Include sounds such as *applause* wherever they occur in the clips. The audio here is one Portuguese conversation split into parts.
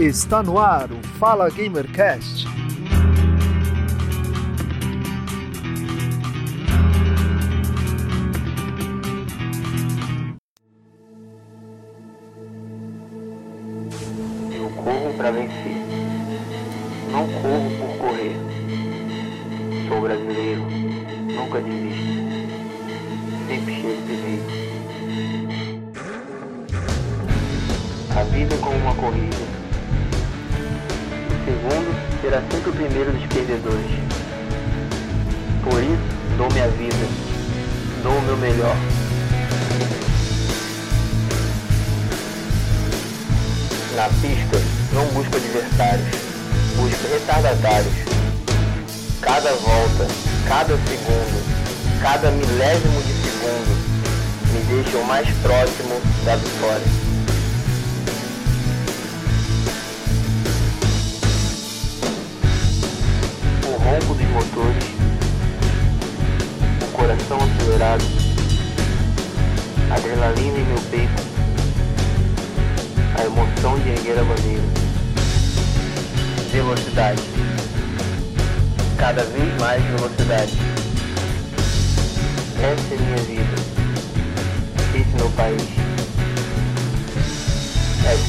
Está no ar o Fala Gamercast.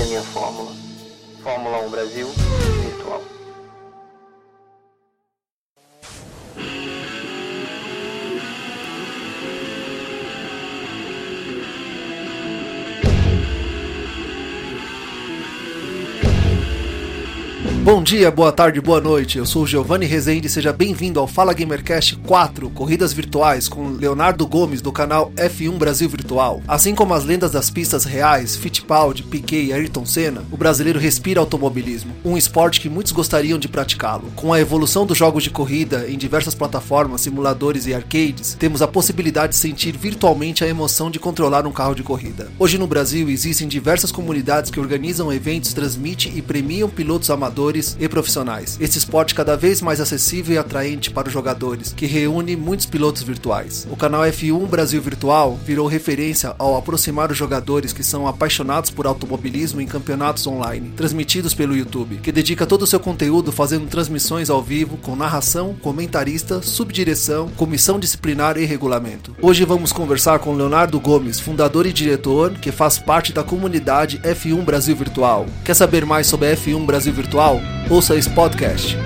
Essa é minha fórmula. Fórmula 1 Brasil virtual. Bom dia, boa tarde, boa noite. Eu sou o Giovanni Rezende e seja bem-vindo ao Fala Gamercast 4, Corridas Virtuais, com Leonardo Gomes do canal F1 Brasil Virtual. Assim como as lendas das pistas reais, Fittipaldi, Piquet e Ayrton Senna, o brasileiro respira automobilismo, um esporte que muitos gostariam de praticá-lo. Com a evolução dos jogos de corrida em diversas plataformas, simuladores e arcades, temos a possibilidade de sentir virtualmente a emoção de controlar um carro de corrida. Hoje no Brasil existem diversas comunidades que organizam eventos, transmitem e premiam pilotos amadores e profissionais. Esse esporte cada vez mais acessível e atraente para os jogadores, que reúne muitos pilotos virtuais. O canal F1 Brasil Virtual virou referência ao aproximar os jogadores que são apaixonados por automobilismo em campeonatos online, transmitidos pelo YouTube, que dedica todo o seu conteúdo fazendo transmissões ao vivo com narração, comentarista, subdireção, comissão disciplinar e regulamento. Hoje vamos conversar com Leonardo Gomes, fundador e diretor, que faz parte da comunidade F1 Brasil Virtual. Quer saber mais sobre a F1 Brasil Virtual? Ouça esse podcast.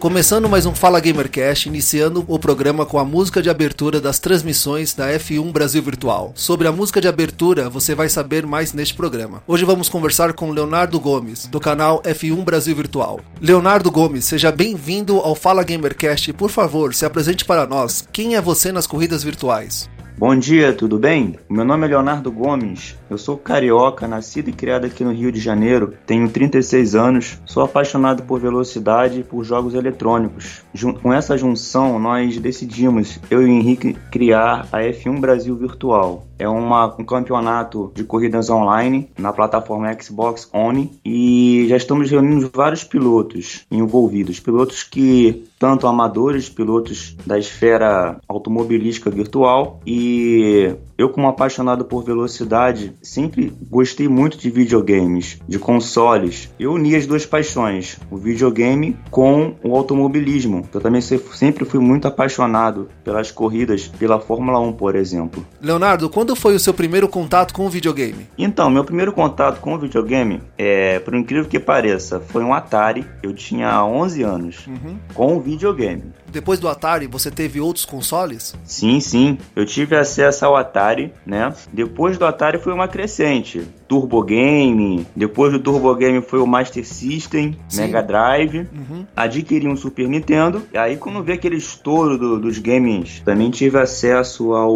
Começando mais um Fala Gamercast, iniciando o programa com a música de abertura das transmissões da F1 Brasil Virtual. Sobre a música de abertura, você vai saber mais neste programa. Hoje vamos conversar com Leonardo Gomes, do canal F1 Brasil Virtual. Leonardo Gomes, seja bem-vindo ao Fala Gamercast. Por favor, se apresente para nós. Quem é você nas corridas virtuais? Bom dia, tudo bem? Meu nome é Leonardo Gomes, eu sou carioca, nascido e criado aqui no Rio de Janeiro, tenho 36 anos, sou apaixonado por velocidade e por jogos eletrônicos. Jun com essa junção, nós decidimos, eu e o Henrique, criar a F1 Brasil Virtual. É uma, um campeonato de corridas online na plataforma Xbox One e já estamos reunindo vários pilotos envolvidos, pilotos que tanto amadores, pilotos da esfera automobilística virtual e eu como apaixonado por velocidade sempre gostei muito de videogames, de consoles. Eu uni as duas paixões, o videogame com o automobilismo. Eu também sempre fui muito apaixonado pelas corridas, pela Fórmula 1, por exemplo. Leonardo, quando foi o seu primeiro contato com o videogame? Então, meu primeiro contato com o videogame, é, por incrível que pareça, foi um Atari. Eu tinha 11 anos, uhum. com o videogame. Depois do Atari, você teve outros consoles? Sim, sim. Eu tive acesso ao Atari, né? Depois do Atari foi uma crescente. Turbo Game, depois do Turbo Game foi o Master System, sim. Mega Drive. Uhum. Adquiri um Super Nintendo. E aí, quando vi aquele estouro do, dos games, também tive acesso ao,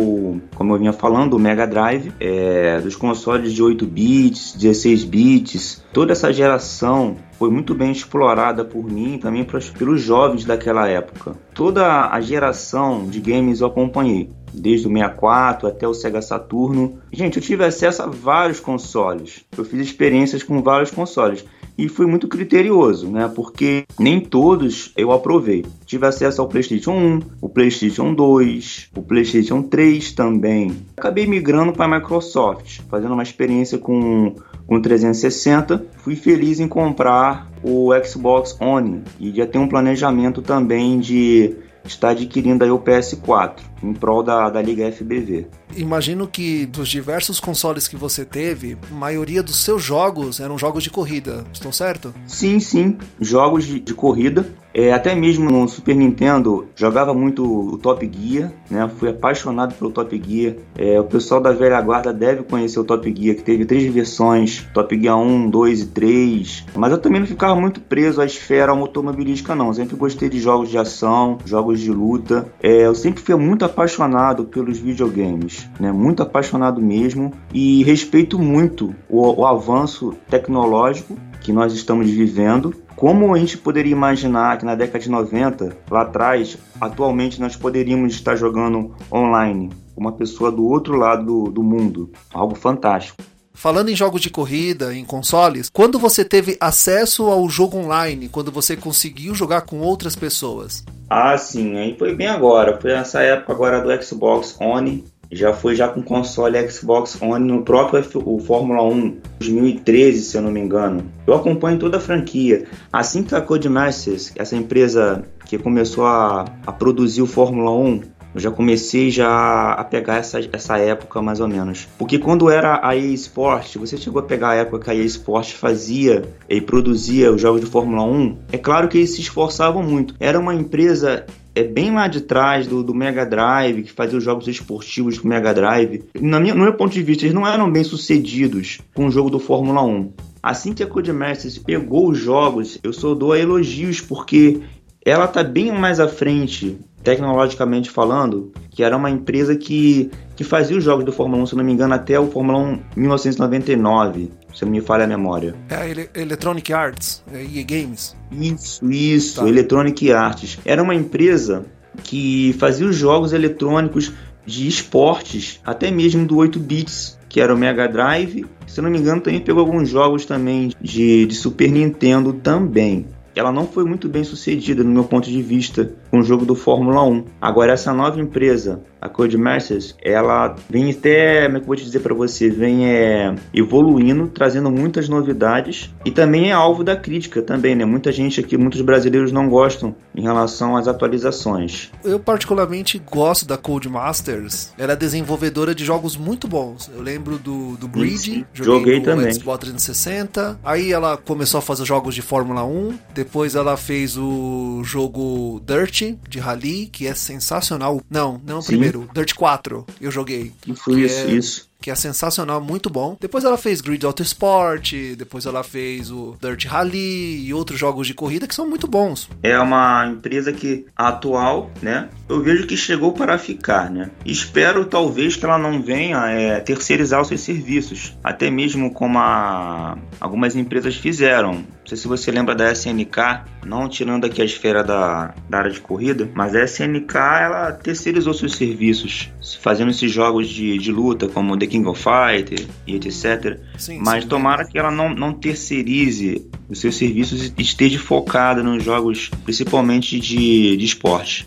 como eu vinha falando, o Mega Drive, é, dos consoles de 8 bits, 16 bits. Toda essa geração foi muito bem explorada por mim e também pelos jovens daquela época. Toda a geração de games eu acompanhei desde o 64 até o Sega Saturno. Gente, eu tive acesso a vários consoles. Eu fiz experiências com vários consoles e fui muito criterioso, né? Porque nem todos eu aprovei. Tive acesso ao PlayStation 1, o PlayStation 2, o PlayStation 3 também. Acabei migrando para a Microsoft, fazendo uma experiência com com 360. Fui feliz em comprar o Xbox One e já tenho um planejamento também de estar adquirindo aí o PS4 em prol da, da Liga FBV. Imagino que dos diversos consoles que você teve, a maioria dos seus jogos eram jogos de corrida, estou certo? Sim, sim, jogos de, de corrida. É, até mesmo no Super Nintendo jogava muito o Top Gear, né? Fui apaixonado pelo Top Gear. É, o pessoal da velha guarda deve conhecer o Top Gear, que teve três versões: Top Gear 1, 2 e 3. Mas eu também não ficava muito preso à esfera automobilística, não. Sempre gostei de jogos de ação, jogos de luta. É, eu sempre fui muito apaixonado pelos videogames, né? Muito apaixonado mesmo e respeito muito o, o avanço tecnológico que nós estamos vivendo. Como a gente poderia imaginar que na década de 90, lá atrás, atualmente nós poderíamos estar jogando online, uma pessoa do outro lado do, do mundo? Algo fantástico. Falando em jogos de corrida, em consoles, quando você teve acesso ao jogo online, quando você conseguiu jogar com outras pessoas? Ah, sim, aí foi bem agora. Foi nessa época agora do Xbox One. Já foi já com console Xbox One no próprio F o Fórmula 1 2013, se eu não me engano. Eu acompanho toda a franquia. Assim que a Codemasters, essa empresa que começou a, a produzir o Fórmula 1, eu já comecei já a pegar essa, essa época mais ou menos. Porque quando era a EA Sport, você chegou a pegar a época que a EA Sport fazia e produzia os jogos de Fórmula 1, é claro que eles se esforçavam muito. Era uma empresa é bem lá de trás do, do Mega Drive, que fazia os jogos esportivos do Mega Drive. Na minha, no meu ponto de vista, eles não eram bem sucedidos com o jogo do Fórmula 1. Assim que a Codemasters pegou os jogos, eu só dou elogios, porque ela tá bem mais à frente tecnologicamente falando, que era uma empresa que, que fazia os jogos do Fórmula 1, se não me engano, até o Fórmula 1 1999, se não me falha a memória. É a Electronic Arts, é EA Games. Isso, isso, tá. Electronic Arts. Era uma empresa que fazia os jogos eletrônicos de esportes, até mesmo do 8 bits, que era o Mega Drive. Se não me engano, também pegou alguns jogos também de, de Super Nintendo também ela não foi muito bem sucedida no meu ponto de vista com o jogo do Fórmula 1. Agora essa nova empresa, a Codemasters, ela vem até, como é que eu vou te dizer para você, vem é, evoluindo, trazendo muitas novidades e também é alvo da crítica também, né? Muita gente aqui, muitos brasileiros não gostam em relação às atualizações. Eu particularmente gosto da Codemasters. Ela é desenvolvedora de jogos muito bons. Eu lembro do, do Grid, joguei, joguei também. Xbox 360. Aí ela começou a fazer jogos de Fórmula 1, depois ela fez o jogo Dirt de Rally, que é sensacional. Não, não o primeiro, Dirt 4 eu joguei. Isso, isso, é... isso que é sensacional, muito bom. Depois ela fez Grid Auto Sport, depois ela fez o Dirt Rally e outros jogos de corrida que são muito bons. É uma empresa que atual, né? Eu vejo que chegou para ficar, né? Espero talvez que ela não venha é, terceirizar os seus serviços, até mesmo como a, algumas empresas fizeram. Não sei se você lembra da SNK, não tirando aqui a esfera da, da área de corrida, mas a SNK ela terceirizou seus serviços, fazendo esses jogos de, de luta como The King of Fighters e etc. Sim, Mas sim, tomara que ela não, não terceirize os seus serviços e esteja focada nos jogos, principalmente de, de esporte.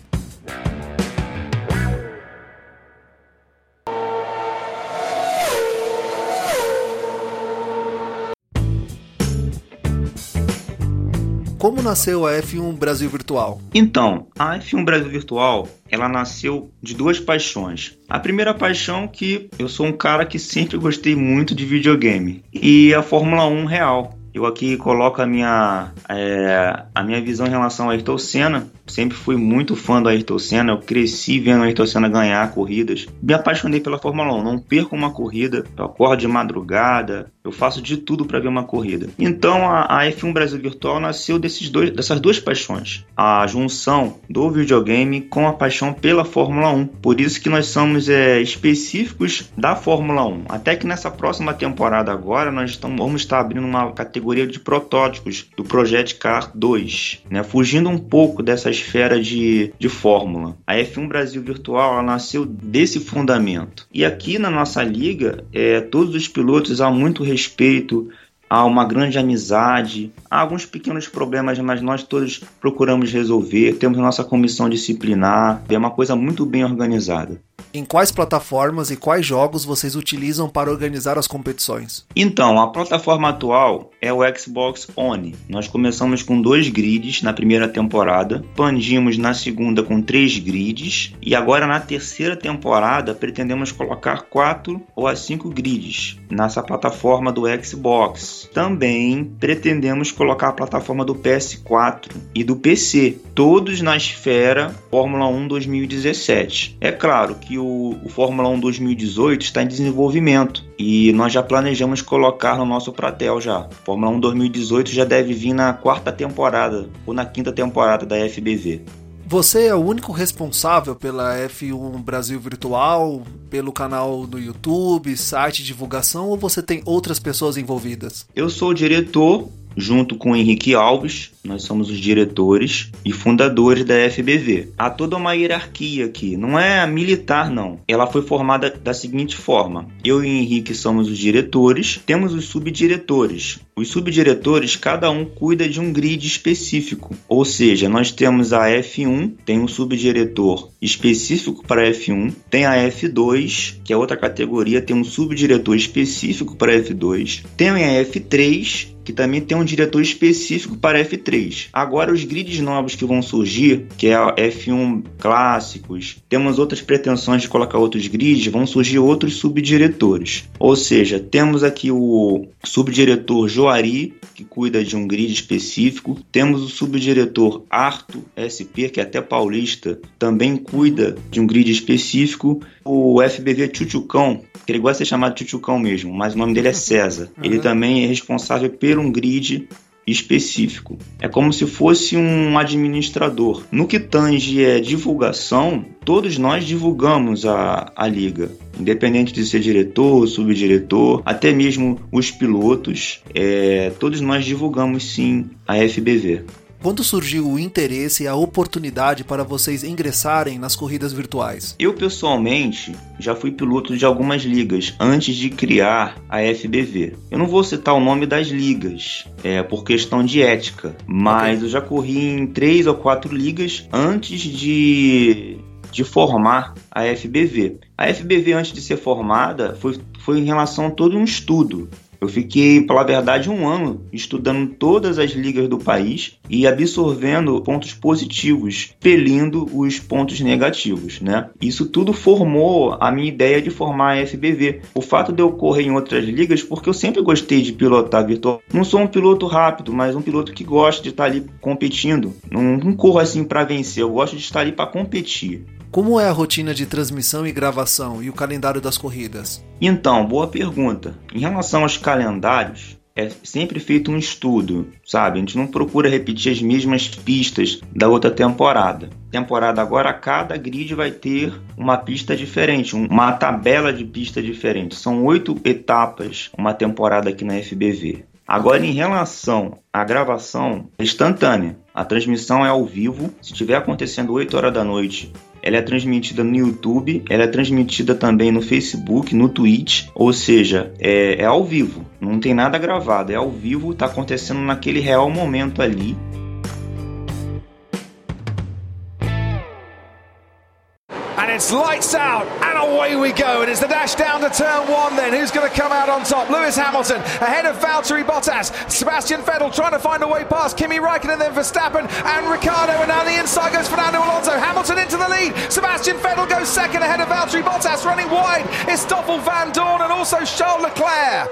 Como nasceu a F1 Brasil Virtual? Então, a F1 Brasil Virtual, ela nasceu de duas paixões. A primeira paixão que eu sou um cara que sempre gostei muito de videogame e a Fórmula 1 real. Eu aqui coloco a minha, é, a minha visão em relação a Ayrton Senna. Sempre fui muito fã do Ayrton Senna. Eu cresci vendo o Ayrton Senna ganhar corridas. Me apaixonei pela Fórmula 1. Não perco uma corrida. Eu acordo de madrugada. Eu faço de tudo para ver uma corrida. Então a, a, F1 Brasil Virtual nasceu desses dois, dessas duas paixões. A junção do videogame com a paixão pela Fórmula 1. Por isso que nós somos é, específicos da Fórmula 1. Até que nessa próxima temporada agora nós estamos, vamos estar abrindo uma categoria de protótipos do Project Car 2, né? fugindo um pouco dessa esfera de, de Fórmula. A F1 Brasil Virtual nasceu desse fundamento. E aqui na nossa liga, é, todos os pilotos há muito respeito, há uma grande amizade, há alguns pequenos problemas, mas nós todos procuramos resolver. Temos nossa comissão disciplinar, é uma coisa muito bem organizada. Em quais plataformas e quais jogos vocês utilizam para organizar as competições? Então, a plataforma atual é o Xbox One. Nós começamos com dois grids na primeira temporada, pandimos na segunda com três grids e agora na terceira temporada pretendemos colocar quatro ou a cinco grids nessa plataforma do Xbox. Também pretendemos colocar a plataforma do PS4 e do PC, todos na esfera Fórmula 1 2017. É claro que o, o Fórmula 1 2018 está em desenvolvimento e nós já planejamos colocar no nosso pratel já. Fórmula 1 2018 já deve vir na quarta temporada ou na quinta temporada da FBV. Você é o único responsável pela F1 Brasil Virtual, pelo canal no YouTube, site, divulgação, ou você tem outras pessoas envolvidas? Eu sou o diretor junto com Henrique Alves, nós somos os diretores e fundadores da FBV. Há toda uma hierarquia aqui, não é militar não. Ela foi formada da seguinte forma: eu e Henrique somos os diretores, temos os subdiretores. Os subdiretores, cada um cuida de um grid específico. Ou seja, nós temos a F1, tem um subdiretor específico para a F1, tem a F2, que é outra categoria, tem um subdiretor específico para a F2, tem a F3, que também tem um diretor específico para F3. Agora, os grids novos que vão surgir, que é a F1 clássicos, temos outras pretensões de colocar outros grids, vão surgir outros subdiretores. Ou seja, temos aqui o subdiretor Joari, que cuida de um grid específico, temos o subdiretor Arthur SP, que é até paulista, também cuida de um grid específico, o FBV Tchutchucão, que ele gosta de ser chamado Tchutchucão mesmo, mas o nome dele é César. Uhum. Ele também é responsável por um grid específico. É como se fosse um administrador. No que tange é divulgação, todos nós divulgamos a, a liga. Independente de ser diretor, subdiretor, até mesmo os pilotos, é, todos nós divulgamos sim a FBV. Quando surgiu o interesse e a oportunidade para vocês ingressarem nas corridas virtuais? Eu pessoalmente já fui piloto de algumas ligas antes de criar a FBV. Eu não vou citar o nome das ligas, é por questão de ética, mas okay. eu já corri em três ou quatro ligas antes de de formar a FBV. A FBV, antes de ser formada, foi, foi em relação a todo um estudo eu fiquei, pela verdade, um ano estudando todas as ligas do país e absorvendo pontos positivos, pelindo os pontos negativos, né? Isso tudo formou a minha ideia de formar a FBV. O fato de eu correr em outras ligas, porque eu sempre gostei de pilotar virtual. Não sou um piloto rápido, mas um piloto que gosta de estar ali competindo. Não, não corro assim para vencer, eu gosto de estar ali para competir. Como é a rotina de transmissão e gravação e o calendário das corridas? Então, boa pergunta. Em relação aos calendários, é sempre feito um estudo, sabe? A gente não procura repetir as mesmas pistas da outra temporada. Temporada agora, cada grid vai ter uma pista diferente, uma tabela de pista diferente. São oito etapas uma temporada aqui na FBV. Agora, em relação à gravação, é instantânea. A transmissão é ao vivo. Se estiver acontecendo 8 horas da noite ela é transmitida no YouTube, ela é transmitida também no Facebook, no Twitch, ou seja, é, é ao vivo, não tem nada gravado, é ao vivo, está acontecendo naquele real momento ali. It's lights out and away we go. And it's the dash down to turn one then. Who's going to come out on top? Lewis Hamilton ahead of Valtteri Bottas. Sebastian Vettel trying to find a way past Kimi Raikkonen, then Verstappen and Ricardo. And down the inside goes Fernando Alonso. Hamilton into the lead. Sebastian Vettel goes second ahead of Valtteri Bottas. Running wide is Stoffel Van Dorn and also Charles Leclerc.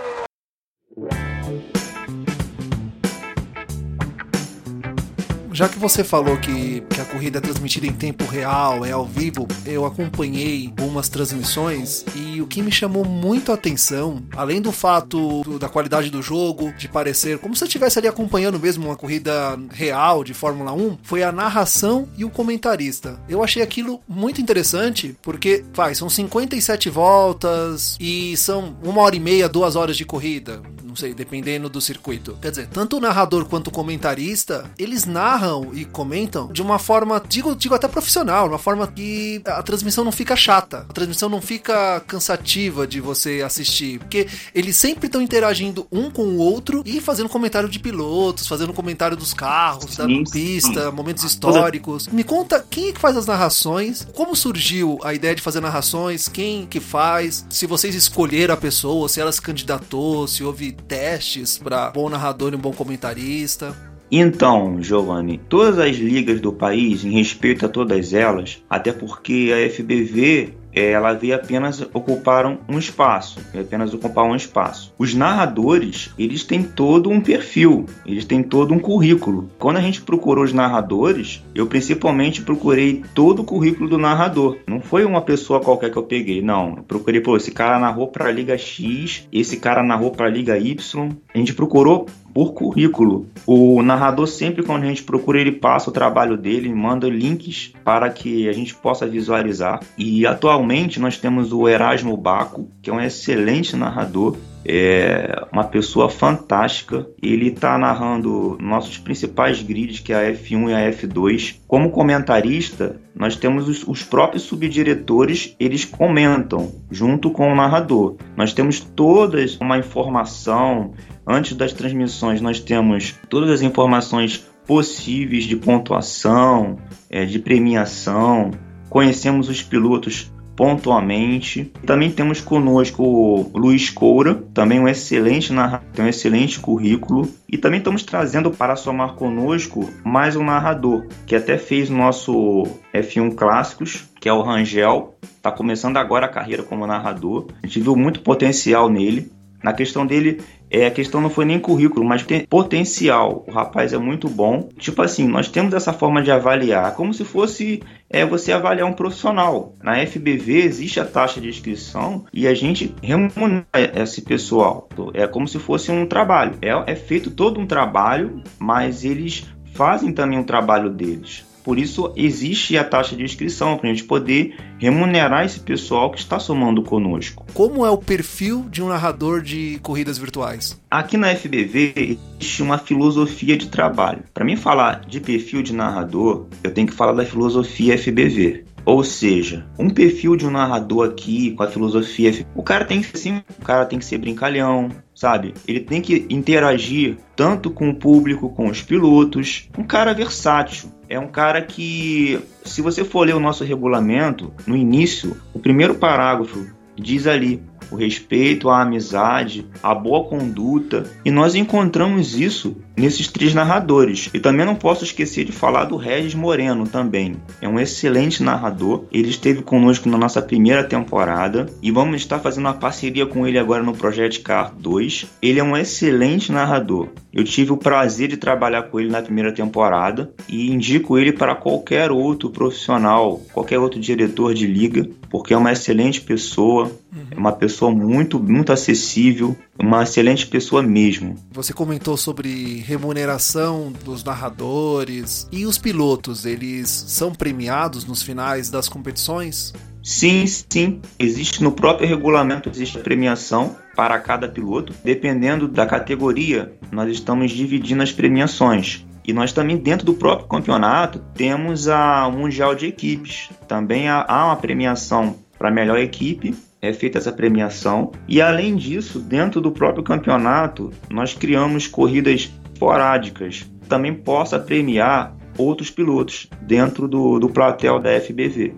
Já que você falou que, que a corrida é transmitida em tempo real, é ao vivo, eu acompanhei algumas transmissões e o que me chamou muito a atenção, além do fato da qualidade do jogo, de parecer como se eu estivesse ali acompanhando mesmo uma corrida real de Fórmula 1, foi a narração e o comentarista. Eu achei aquilo muito interessante porque, faz, são 57 voltas e são uma hora e meia, duas horas de corrida não sei, dependendo do circuito. Quer dizer, tanto o narrador quanto o comentarista, eles narram e comentam de uma forma, digo, digo até profissional, uma forma que a transmissão não fica chata, a transmissão não fica cansativa de você assistir, porque eles sempre estão interagindo um com o outro e fazendo comentário de pilotos, fazendo comentário dos carros, da pista, sim. momentos históricos. Me conta quem é que faz as narrações, como surgiu a ideia de fazer narrações, quem que faz, se vocês escolheram a pessoa, se ela se candidatou, se houve testes para bom narrador e um bom comentarista? Então, Giovanni, todas as ligas do país, em respeito a todas elas, até porque a FBV é, ela veio apenas ocupar um espaço, apenas ocupar um espaço. Os narradores, eles têm todo um perfil, eles têm todo um currículo. Quando a gente procurou os narradores, eu principalmente procurei todo o currículo do narrador. Não foi uma pessoa qualquer que eu peguei, não. Eu procurei, pô, esse cara narrou para a Liga X, esse cara narrou para a Liga Y. A gente procurou por currículo. O narrador sempre quando a gente procura ele passa o trabalho dele, manda links para que a gente possa visualizar. E atualmente nós temos o Erasmo Baco, que é um excelente narrador é uma pessoa fantástica. Ele está narrando nossos principais grids, que é a F1 e a F2. Como comentarista, nós temos os, os, próprios subdiretores, eles comentam junto com o narrador. Nós temos todas uma informação Antes das transmissões, nós temos todas as informações possíveis de pontuação, é, de premiação, conhecemos os pilotos pontualmente. Também temos conosco o Luiz Coura, também um excelente narrador, um excelente currículo. E também estamos trazendo para somar conosco mais um narrador, que até fez nosso F1 Clássicos, que é o Rangel. Está começando agora a carreira como narrador. A gente viu muito potencial nele. Na questão dele, é, a questão não foi nem currículo, mas tem potencial. O rapaz é muito bom. Tipo assim, nós temos essa forma de avaliar, como se fosse é, você avaliar um profissional. Na FBV existe a taxa de inscrição e a gente remunera esse pessoal. É como se fosse um trabalho. É, é feito todo um trabalho, mas eles fazem também o trabalho deles. Por isso existe a taxa de inscrição para a gente poder remunerar esse pessoal que está somando conosco. Como é o perfil de um narrador de corridas virtuais? Aqui na FBV existe uma filosofia de trabalho. Para mim falar de perfil de narrador, eu tenho que falar da filosofia FBV. Ou seja, um perfil de um narrador aqui com a filosofia, o cara tem que sim, o cara tem que ser brincalhão, sabe? Ele tem que interagir tanto com o público, com os pilotos. Um cara versátil. É um cara que, se você for ler o nosso regulamento, no início, o primeiro parágrafo diz ali: o respeito, a amizade, a boa conduta. E nós encontramos isso nesses três narradores. E também não posso esquecer de falar do Regis Moreno também. É um excelente narrador. Ele esteve conosco na nossa primeira temporada e vamos estar fazendo uma parceria com ele agora no Project Car 2. Ele é um excelente narrador. Eu tive o prazer de trabalhar com ele na primeira temporada e indico ele para qualquer outro profissional, qualquer outro diretor de liga, porque é uma excelente pessoa. É uma pessoa muito, muito acessível, uma excelente pessoa mesmo. Você comentou sobre remuneração dos narradores e os pilotos, eles são premiados nos finais das competições? Sim, sim. Existe no próprio regulamento existe premiação para cada piloto. Dependendo da categoria, nós estamos dividindo as premiações. E nós também, dentro do próprio campeonato, temos a Mundial de Equipes. Também há uma premiação para a melhor equipe, é feita essa premiação. E além disso, dentro do próprio campeonato, nós criamos corridas esporádicas. Também possa premiar outros pilotos dentro do, do platel da FBV.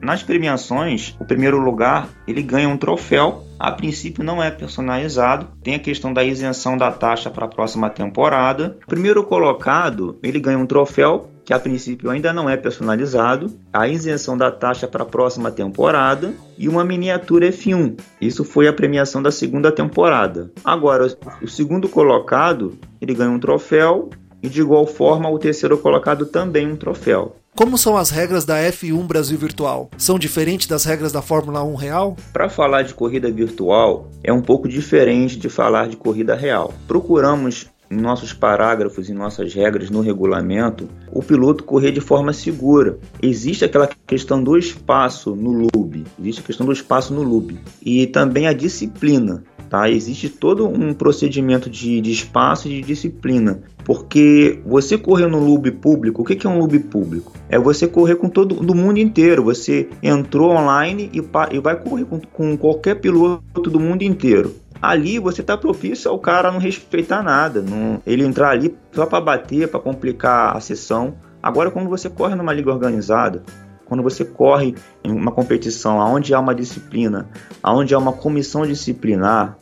Nas premiações, o primeiro lugar ele ganha um troféu. A princípio não é personalizado. Tem a questão da isenção da taxa para a próxima temporada. O primeiro colocado ele ganha um troféu que a princípio ainda não é personalizado, a isenção da taxa para a próxima temporada e uma miniatura F1. Isso foi a premiação da segunda temporada. Agora, o segundo colocado, ele ganha um troféu e de igual forma o terceiro colocado também um troféu. Como são as regras da F1 Brasil Virtual? São diferentes das regras da Fórmula 1 real? Para falar de corrida virtual, é um pouco diferente de falar de corrida real. Procuramos em nossos parágrafos, em nossas regras no regulamento, o piloto correr de forma segura. Existe aquela questão do espaço no loop, existe a questão do espaço no loop e também a disciplina. Tá? Existe todo um procedimento de, de espaço e de disciplina porque você correr no lube público, o que é um lube público? É você correr com todo do mundo inteiro. Você entrou online e, e vai correr com, com qualquer piloto do mundo inteiro ali você está propício ao cara não respeitar nada, não, ele entrar ali só para bater, para complicar a sessão. Agora, quando você corre numa liga organizada, quando você corre em uma competição onde há uma disciplina, onde há uma comissão disciplinar,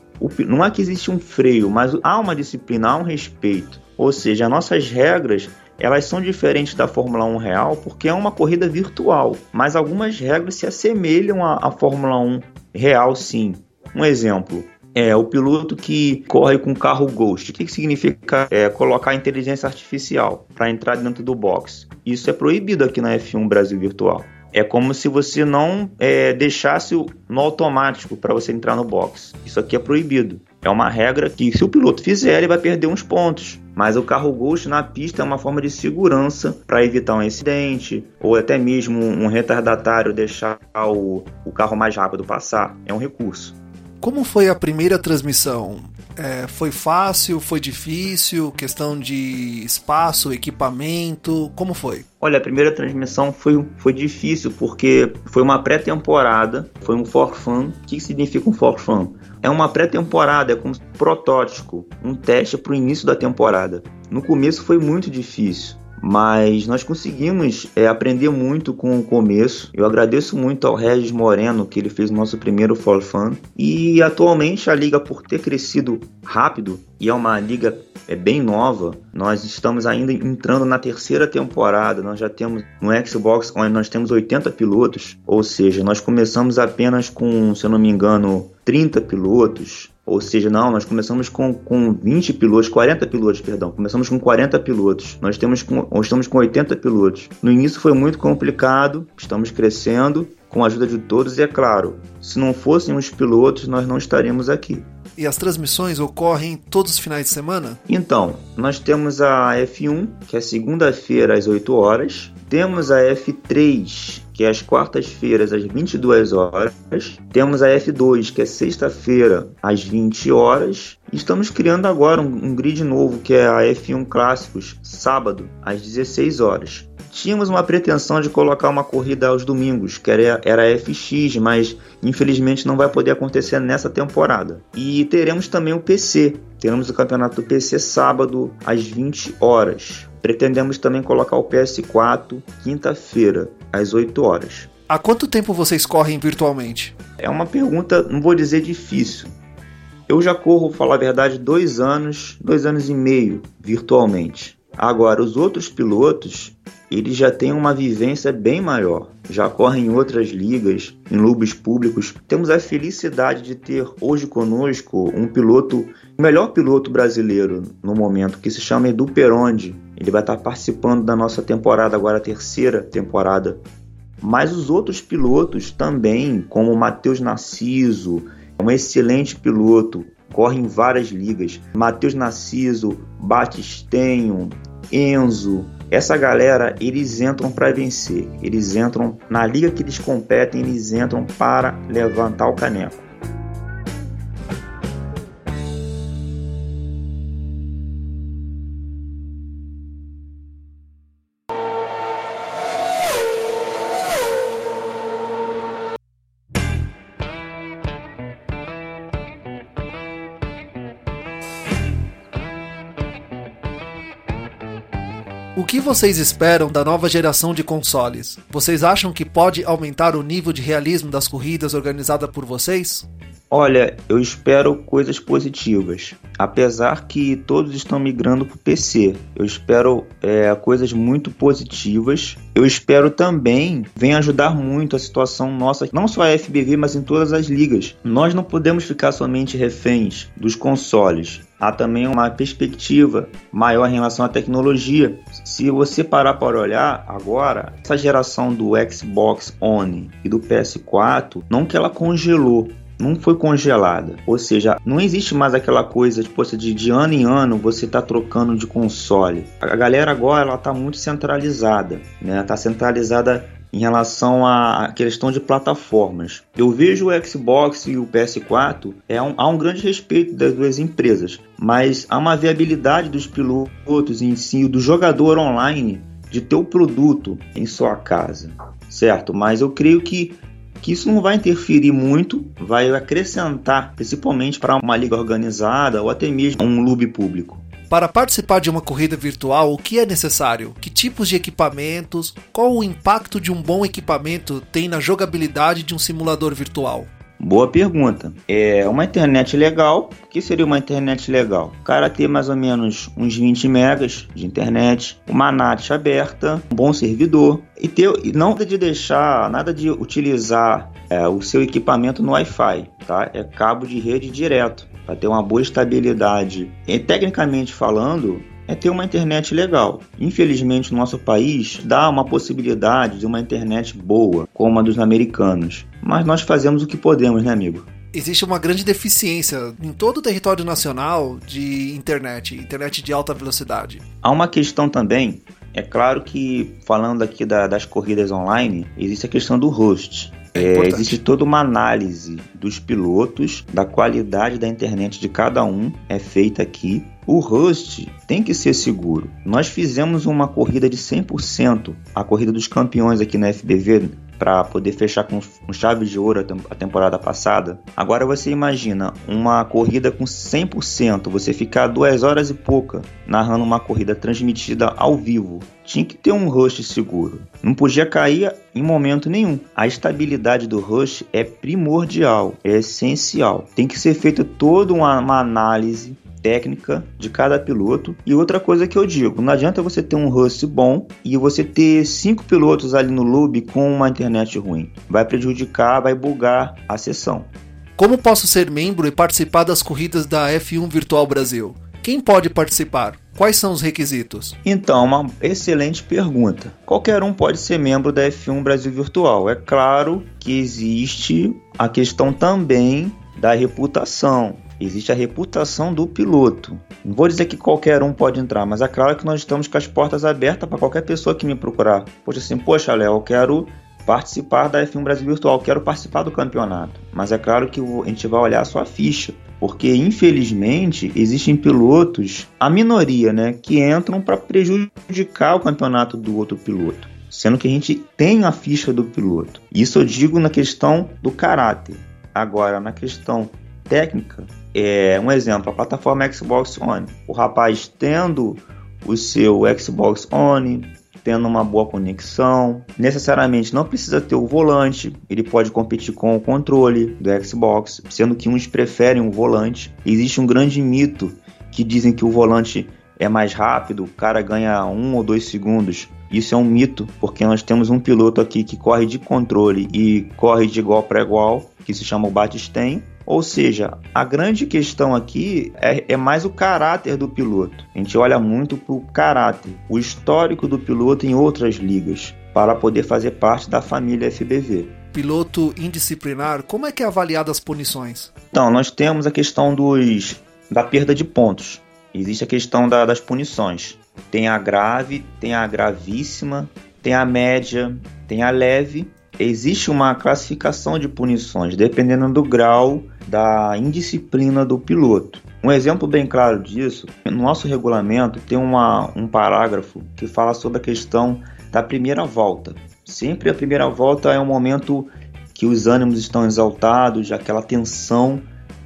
não é que existe um freio, mas há uma disciplina, há um respeito. Ou seja, nossas regras elas são diferentes da Fórmula 1 real porque é uma corrida virtual, mas algumas regras se assemelham à, à Fórmula 1 real sim. Um exemplo, é o piloto que corre com carro Ghost. O que, que significa é, colocar inteligência artificial para entrar dentro do box? Isso é proibido aqui na F1 Brasil Virtual. É como se você não é, deixasse no automático para você entrar no box. Isso aqui é proibido. É uma regra que, se o piloto fizer, ele vai perder uns pontos. Mas o carro Ghost na pista é uma forma de segurança para evitar um acidente ou até mesmo um retardatário deixar o, o carro mais rápido passar. É um recurso. Como foi a primeira transmissão? É, foi fácil? Foi difícil? Questão de espaço, equipamento? Como foi? Olha, a primeira transmissão foi, foi difícil porque foi uma pré-temporada, foi um for fun. O que significa um for fun? É uma pré-temporada, é como um protótipo, um teste para o início da temporada. No começo foi muito difícil mas nós conseguimos é, aprender muito com o começo. Eu agradeço muito ao Regis Moreno, que ele fez o nosso primeiro Fall Fun. E atualmente a liga, por ter crescido rápido, e é uma liga é bem nova, nós estamos ainda entrando na terceira temporada. Nós já temos no Xbox, onde nós temos 80 pilotos, ou seja, nós começamos apenas com, se eu não me engano, 30 pilotos. Ou seja, não, nós começamos com, com 20 pilotos, 40 pilotos, perdão. Começamos com 40 pilotos. Nós temos com, estamos com 80 pilotos. No início foi muito complicado, estamos crescendo com a ajuda de todos e é claro, se não fossem os pilotos, nós não estaríamos aqui. E as transmissões ocorrem todos os finais de semana? Então, nós temos a F1, que é segunda-feira às 8 horas. Temos a F3, que é às quartas-feiras às 22 horas. Temos a F2, que é sexta-feira às 20 horas. Estamos criando agora um, um, grid novo, que é a F1 Clássicos, sábado às 16 horas. Tínhamos uma pretensão de colocar uma corrida aos domingos, que era, era a FX, mas infelizmente não vai poder acontecer nessa temporada. E teremos também o PC. Teremos o campeonato do PC sábado às 20 horas. Pretendemos também colocar o PS4 quinta-feira, às 8 horas. Há quanto tempo vocês correm virtualmente? É uma pergunta, não vou dizer difícil. Eu já corro, falar a verdade, dois anos, dois anos e meio virtualmente. Agora, os outros pilotos, eles já têm uma vivência bem maior. Já correm em outras ligas, em lubes públicos. Temos a felicidade de ter hoje conosco um piloto, o melhor piloto brasileiro no momento, que se chama Edu Peronde. Ele vai estar participando da nossa temporada, agora a terceira temporada. Mas os outros pilotos também, como Matheus Narciso, um excelente piloto, corre em várias ligas. Matheus Narciso, Batistenho, Enzo, essa galera, eles entram para vencer. Eles entram na liga que eles competem, eles entram para levantar o caneco. Vocês esperam da nova geração de consoles? Vocês acham que pode aumentar o nível de realismo das corridas organizadas por vocês? Olha, eu espero coisas positivas. Apesar que todos estão migrando para o PC, eu espero é, coisas muito positivas. Eu espero também venha ajudar muito a situação nossa, não só a FBV, mas em todas as ligas. Nós não podemos ficar somente reféns dos consoles. Há também uma perspectiva maior em relação à tecnologia. Se você parar para olhar agora, essa geração do Xbox One e do PS4, não que ela congelou, não foi congelada. Ou seja, não existe mais aquela coisa tipo, de, de ano em ano você tá trocando de console. A galera agora ela tá muito centralizada, né? Tá centralizada em relação à questão de plataformas. Eu vejo o Xbox e o PS4, é um, há um grande respeito das duas empresas, mas há uma viabilidade dos pilotos em si, do jogador online, de ter o produto em sua casa, certo? Mas eu creio que que isso não vai interferir muito, vai acrescentar, principalmente para uma liga organizada ou até mesmo um clube público. Para participar de uma corrida virtual, o que é necessário? Que tipos de equipamentos? Qual o impacto de um bom equipamento tem na jogabilidade de um simulador virtual? Boa pergunta. É uma internet legal. O que seria uma internet legal? O cara ter mais ou menos uns 20 megas de internet, uma NAT aberta, um bom servidor e ter não de deixar nada de utilizar é, o seu equipamento no Wi-Fi, tá? É cabo de rede direto para ter uma boa estabilidade. E tecnicamente falando, é ter uma internet legal. Infelizmente, o nosso país dá uma possibilidade de uma internet boa, como a dos americanos. Mas nós fazemos o que podemos, né, amigo? Existe uma grande deficiência em todo o território nacional de internet, internet de alta velocidade. Há uma questão também, é claro que falando aqui da, das corridas online, existe a questão do host. É, é existe toda uma análise dos pilotos, da qualidade da internet de cada um, é feita aqui. O host tem que ser seguro. Nós fizemos uma corrida de 100%, a corrida dos campeões aqui na FBV, para poder fechar com, com chave de ouro a temporada passada. Agora você imagina uma corrida com 100%, você ficar duas horas e pouca narrando uma corrida transmitida ao vivo. Tinha que ter um host seguro. Não podia cair em momento nenhum. A estabilidade do host é primordial, é essencial. Tem que ser feita toda uma, uma análise técnica de cada piloto. E outra coisa que eu digo, não adianta você ter um host bom e você ter cinco pilotos ali no lobby com uma internet ruim. Vai prejudicar, vai bugar a sessão. Como posso ser membro e participar das corridas da F1 Virtual Brasil? Quem pode participar? Quais são os requisitos? Então, uma excelente pergunta. Qualquer um pode ser membro da F1 Brasil Virtual. É claro que existe a questão também da reputação existe a reputação do piloto. Não vou dizer que qualquer um pode entrar, mas é claro que nós estamos com as portas abertas para qualquer pessoa que me procurar. Poxa, assim, poxa, Léo, eu quero participar da F1 Brasil Virtual, quero participar do campeonato. Mas é claro que a gente vai olhar a sua ficha, porque infelizmente existem pilotos, a minoria, né, que entram para prejudicar o campeonato do outro piloto. Sendo que a gente tem a ficha do piloto. Isso eu digo na questão do caráter. Agora, na questão técnica, é, um exemplo, a plataforma Xbox One. O rapaz tendo o seu Xbox One, tendo uma boa conexão, necessariamente não precisa ter o volante, ele pode competir com o controle do Xbox, sendo que uns preferem o volante. Existe um grande mito que dizem que o volante é mais rápido, o cara ganha um ou dois segundos. Isso é um mito, porque nós temos um piloto aqui que corre de controle e corre de igual para igual, que se chama o Batisten, ou seja, a grande questão aqui é, é mais o caráter do piloto. A gente olha muito para o caráter, o histórico do piloto em outras ligas, para poder fazer parte da família FBV. Piloto indisciplinar, como é que é avaliado as punições? Então, nós temos a questão dos da perda de pontos. Existe a questão da, das punições. Tem a grave, tem a gravíssima, tem a média, tem a leve existe uma classificação de punições dependendo do grau da indisciplina do piloto. Um exemplo bem claro disso, no nosso regulamento tem uma, um parágrafo que fala sobre a questão da primeira volta. Sempre a primeira volta é um momento que os ânimos estão exaltados, aquela tensão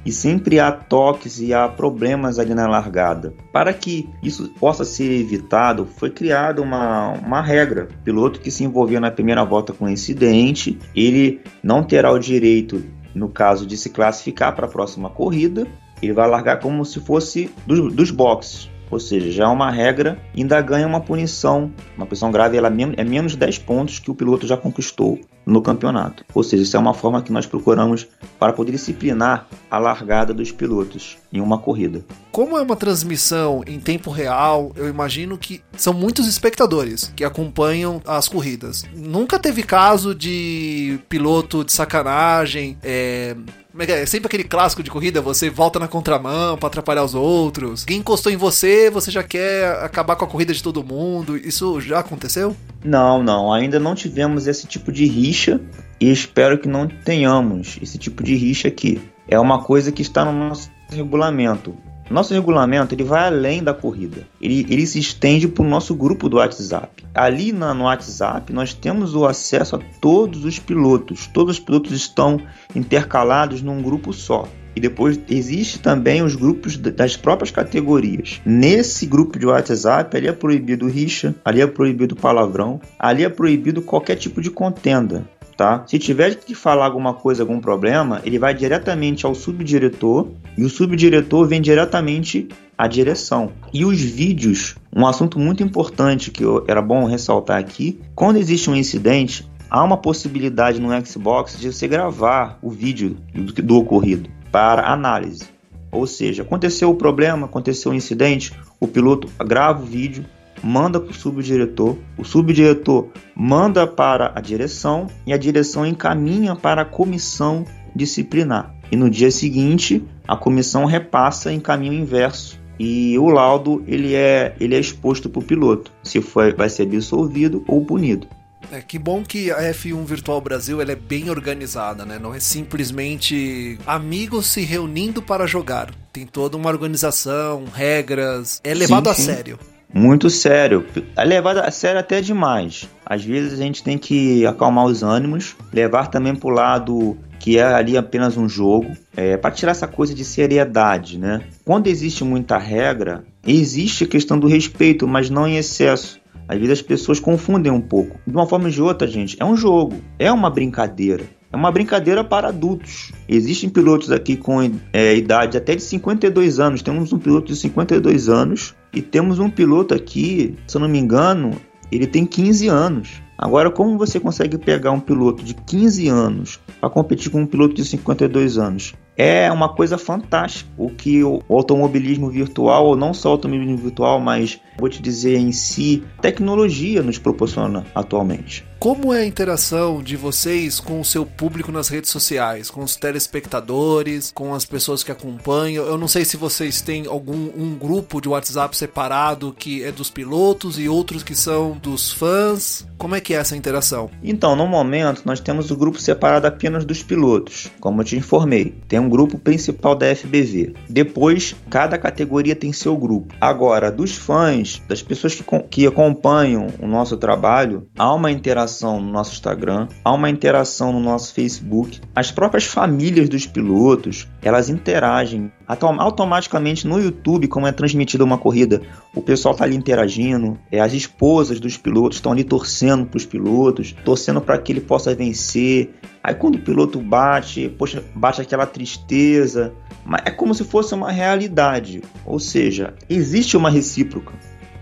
e sempre há toques e há problemas ali na largada. Para que isso possa ser evitado, foi criada uma, uma regra. O piloto que se envolveu na primeira volta com incidente, ele não terá o direito, no caso de se classificar para a próxima corrida, ele vai largar como se fosse dos, dos boxes. Ou seja, já é uma regra, ainda ganha uma punição. Uma punição grave ela é menos 10 pontos que o piloto já conquistou no campeonato. Ou seja, isso é uma forma que nós procuramos para poder disciplinar a largada dos pilotos em uma corrida. Como é uma transmissão em tempo real, eu imagino que são muitos espectadores que acompanham as corridas. Nunca teve caso de piloto de sacanagem, é, é, é sempre aquele clássico de corrida, você volta na contramão para atrapalhar os outros. Quem encostou em você, você já quer acabar com a corrida de todo mundo. Isso já aconteceu? Não, não, ainda não tivemos esse tipo de rixa e espero que não tenhamos esse tipo de rixa aqui. É uma coisa que está no nosso regulamento. Nosso regulamento ele vai além da corrida. Ele, ele se estende para o nosso grupo do WhatsApp. Ali na, no WhatsApp nós temos o acesso a todos os pilotos. Todos os pilotos estão intercalados num grupo só. E depois existe também os grupos das próprias categorias. Nesse grupo de WhatsApp, ali é proibido rixa, ali é proibido palavrão, ali é proibido qualquer tipo de contenda tá? Se tiver que falar alguma coisa, algum problema, ele vai diretamente ao subdiretor e o subdiretor vem diretamente à direção. E os vídeos, um assunto muito importante que eu, era bom ressaltar aqui, quando existe um incidente, há uma possibilidade no Xbox de você gravar o vídeo do, do ocorrido para análise. Ou seja, aconteceu o problema, aconteceu o incidente, o piloto grava o vídeo, manda para o subdiretor, o subdiretor manda para a direção e a direção encaminha para a comissão disciplinar. E no dia seguinte, a comissão repassa em caminho inverso e o laudo ele é, ele é exposto para o piloto, se foi, vai ser absolvido ou punido. É que bom que a F1 Virtual Brasil ela é bem organizada, né? Não é simplesmente amigos se reunindo para jogar. Tem toda uma organização, regras, é levado sim, sim. a sério muito sério. É levado a sério até demais. Às vezes a gente tem que acalmar os ânimos, levar também para o lado que é ali apenas um jogo, é, para tirar essa coisa de seriedade, né? Quando existe muita regra, existe a questão do respeito, mas não em excesso. Às vezes as pessoas confundem um pouco. De uma forma ou de outra, gente, é um jogo, é uma brincadeira. É uma brincadeira para adultos. Existem pilotos aqui com é, idade até de 52 anos. Temos um piloto de 52 anos e temos um piloto aqui, se eu não me engano, ele tem 15 anos. Agora, como você consegue pegar um piloto de 15 anos para competir com um piloto de 52 anos? É uma coisa fantástica. O que o automobilismo virtual, ou não só o automobilismo virtual, mas vou te dizer em si, tecnologia nos proporciona atualmente. Como é a interação de vocês com o seu público nas redes sociais, com os telespectadores, com as pessoas que acompanham? Eu não sei se vocês têm algum um grupo de WhatsApp separado que é dos pilotos e outros que são dos fãs. Como é que é essa interação? Então, no momento, nós temos o grupo separado apenas dos pilotos, como eu te informei. Tem um grupo principal da FBV. Depois, cada categoria tem seu grupo. Agora, dos fãs, das pessoas que, que acompanham o nosso trabalho, há uma interação no nosso Instagram, há uma interação no nosso Facebook. As próprias famílias dos pilotos, elas interagem automaticamente no YouTube, como é transmitida uma corrida. O pessoal está ali interagindo, é, as esposas dos pilotos estão ali torcendo para os pilotos, torcendo para que ele possa vencer. Aí quando o piloto bate, poxa, bate aquela tristeza, mas é como se fosse uma realidade. Ou seja, existe uma recíproca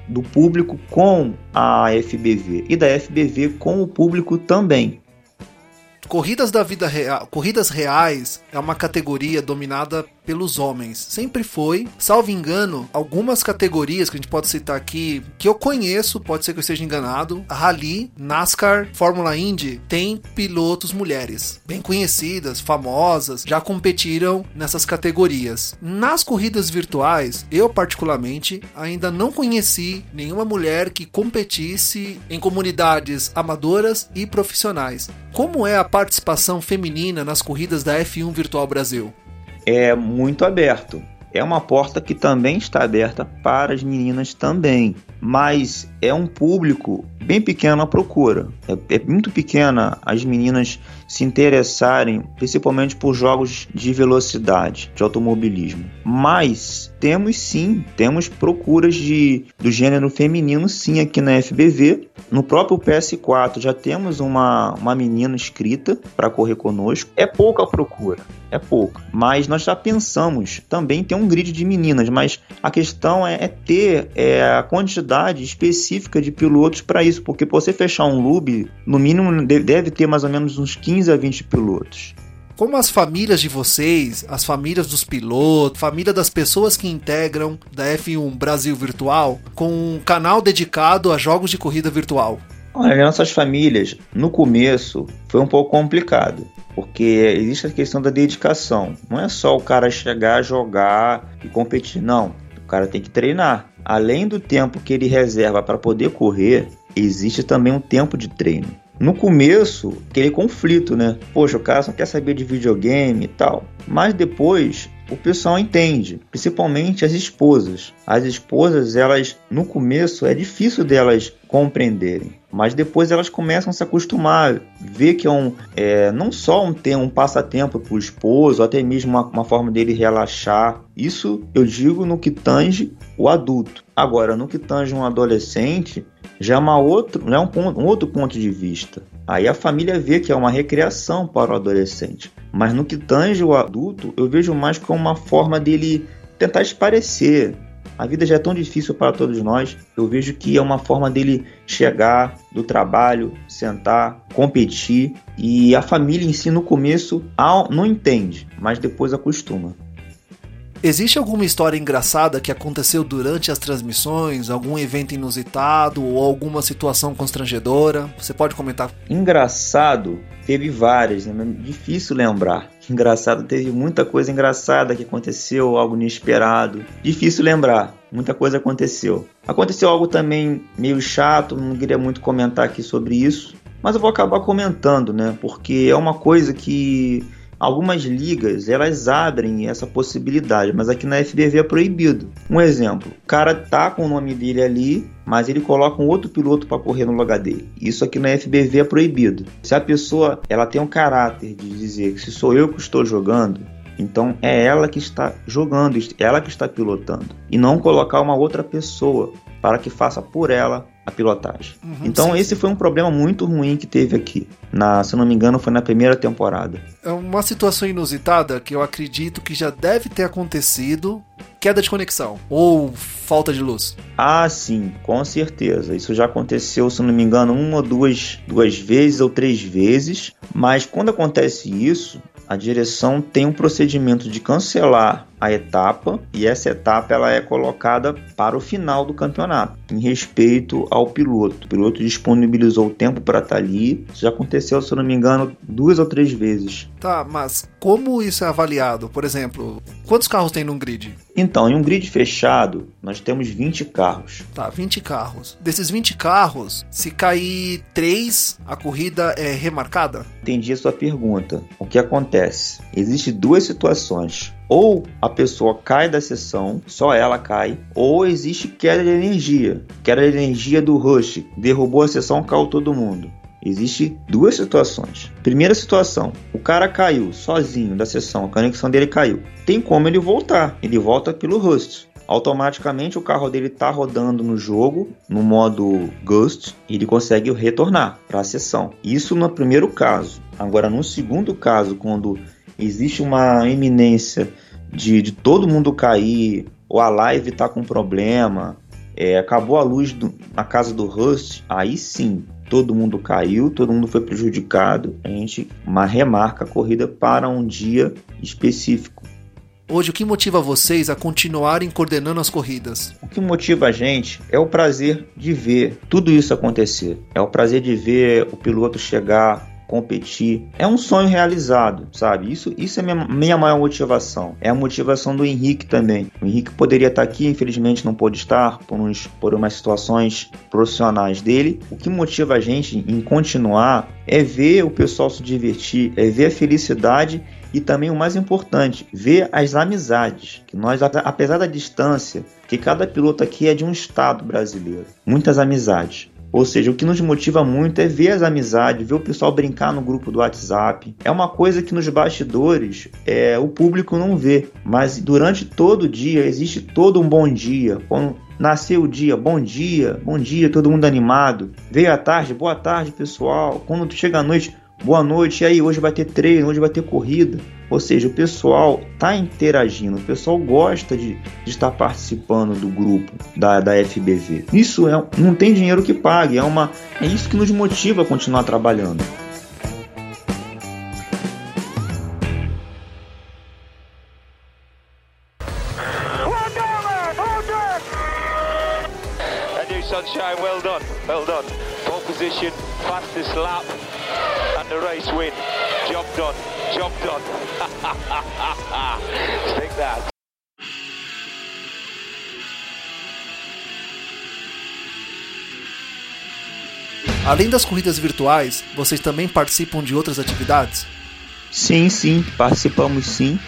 do público com a FBV e da FBV com o público também. Corridas da vida real, corridas reais é uma categoria dominada pelos homens. Sempre foi, salvo engano, algumas categorias que a gente pode citar aqui, que eu conheço, pode ser que eu esteja enganado. A Rally, NASCAR, Fórmula Indy tem pilotos mulheres, bem conhecidas, famosas, já competiram nessas categorias. Nas corridas virtuais, eu particularmente ainda não conheci nenhuma mulher que competisse em comunidades amadoras e profissionais. Como é a participação feminina nas corridas da F1 Virtual Brasil? É muito aberto. É uma porta que também está aberta para as meninas também, mas é um público bem pequeno a procura. É, é, muito pequena as meninas se interessarem, principalmente por jogos de velocidade, de automobilismo. Mas temos sim, temos procuras de, do gênero feminino sim aqui na FBV. No próprio PS4 já temos uma, uma menina inscrita para correr conosco. É pouca a procura, é pouca. Mas nós já pensamos também ter um grid de meninas, mas a questão é, é ter é, a quantidade específica de pilotos para isso, porque para você fechar um lube, no mínimo deve ter mais ou menos uns 15 a 20 pilotos. Como as famílias de vocês, as famílias dos pilotos, família das pessoas que integram da F1 Brasil Virtual, com um canal dedicado a jogos de corrida virtual? Olha, nossas famílias, no começo, foi um pouco complicado, porque existe a questão da dedicação. Não é só o cara chegar, jogar e competir, não. O cara tem que treinar. Além do tempo que ele reserva para poder correr, existe também um tempo de treino no começo, aquele conflito, né? Poxa, o cara só quer saber de videogame e tal. Mas depois o pessoal entende, principalmente as esposas. As esposas, elas no começo é difícil delas compreenderem, mas depois elas começam a se acostumar, ver que é um é, não só um ter um passatempo para o esposo, até mesmo uma, uma forma dele relaxar. Isso eu digo no que tange o adulto. Agora, no que tange um adolescente, já é uma outro, é um, ponto, um outro ponto de vista. Aí a família vê que é uma recreação para o adolescente. Mas no que tange o adulto, eu vejo mais como uma forma dele tentar esparecer. A vida já é tão difícil para todos nós. Eu vejo que é uma forma dele chegar do trabalho, sentar, competir. E a família em si, no começo, não entende, mas depois acostuma. Existe alguma história engraçada que aconteceu durante as transmissões, algum evento inusitado ou alguma situação constrangedora? Você pode comentar? Engraçado, teve várias, né? difícil lembrar. Engraçado, teve muita coisa engraçada que aconteceu, algo inesperado. Difícil lembrar, muita coisa aconteceu. Aconteceu algo também meio chato, não queria muito comentar aqui sobre isso, mas eu vou acabar comentando, né? Porque é uma coisa que Algumas ligas elas abrem essa possibilidade, mas aqui na FBV é proibido. Um exemplo: o cara tá com o nome dele ali, mas ele coloca um outro piloto para correr no lugar dele. Isso aqui na FBV é proibido. Se a pessoa ela tem um caráter de dizer que se sou eu que estou jogando, então é ela que está jogando, ela que está pilotando, e não colocar uma outra pessoa para que faça por ela a pilotagem. Uhum, então sim. esse foi um problema muito ruim que teve aqui. Na, se não me engano, foi na primeira temporada. É uma situação inusitada que eu acredito que já deve ter acontecido. Queda de conexão ou falta de luz? Ah, sim, com certeza. Isso já aconteceu, se não me engano, uma ou duas, duas vezes ou três vezes. Mas quando acontece isso, a direção tem um procedimento de cancelar a etapa e essa etapa ela é colocada para o final do campeonato, em respeito ao piloto. O piloto disponibilizou o tempo para estar ali. Isso já aconteceu, se eu não me engano, duas ou três vezes. Tá, mas como isso é avaliado? Por exemplo, quantos carros tem num grid? Então, em um grid fechado, nós temos 20 carros. Tá, 20 carros. Desses 20 carros, se cair 3, a corrida é remarcada? Entendi a sua pergunta. O que acontece? Existem duas situações ou a pessoa cai da sessão, só ela cai, ou existe queda de energia. Queda de energia do rush, derrubou a sessão, caiu todo mundo. Existe duas situações. Primeira situação, o cara caiu sozinho da sessão, a conexão dele caiu. Tem como ele voltar, ele volta pelo Rust. Automaticamente o carro dele está rodando no jogo, no modo Ghost, e ele consegue retornar para a sessão. Isso no primeiro caso. Agora, no segundo caso, quando existe uma iminência de, de todo mundo cair, ou a live tá com problema, é, acabou a luz do, na casa do Rust, aí sim, todo mundo caiu, todo mundo foi prejudicado, a gente uma remarca a corrida para um dia específico. Hoje, o que motiva vocês a continuarem coordenando as corridas? O que motiva a gente é o prazer de ver tudo isso acontecer. É o prazer de ver o piloto chegar competir. É um sonho realizado, sabe? Isso, isso é minha, minha maior motivação. É a motivação do Henrique também. O Henrique poderia estar aqui, infelizmente não pôde estar por, uns, por umas situações profissionais dele. O que motiva a gente em continuar é ver o pessoal se divertir, é ver a felicidade e também o mais importante, ver as amizades. Que nós, apesar da distância, que cada piloto aqui é de um estado brasileiro, muitas amizades. Ou seja, o que nos motiva muito é ver as amizades, ver o pessoal brincar no grupo do WhatsApp. É uma coisa que nos bastidores é, o público não vê, mas durante todo o dia existe todo um bom dia. Quando nasceu o dia, bom dia, bom dia, todo mundo animado. Veio a tarde, boa tarde, pessoal. Quando chega a noite, boa noite, e aí, hoje vai ter treino, hoje vai ter corrida. Ou seja, o pessoal está interagindo, o pessoal gosta de, de, estar participando do grupo da, da FBV. Isso é, não tem dinheiro que pague, é, uma, é isso que nos motiva a continuar trabalhando. Sunshine, well done, well done. Pole position, fastest lap, and the race win. Job done, job done. Take *laughs* that. Além das corridas virtuais, vocês também participam de outras atividades? Sim, sim, participamos sim.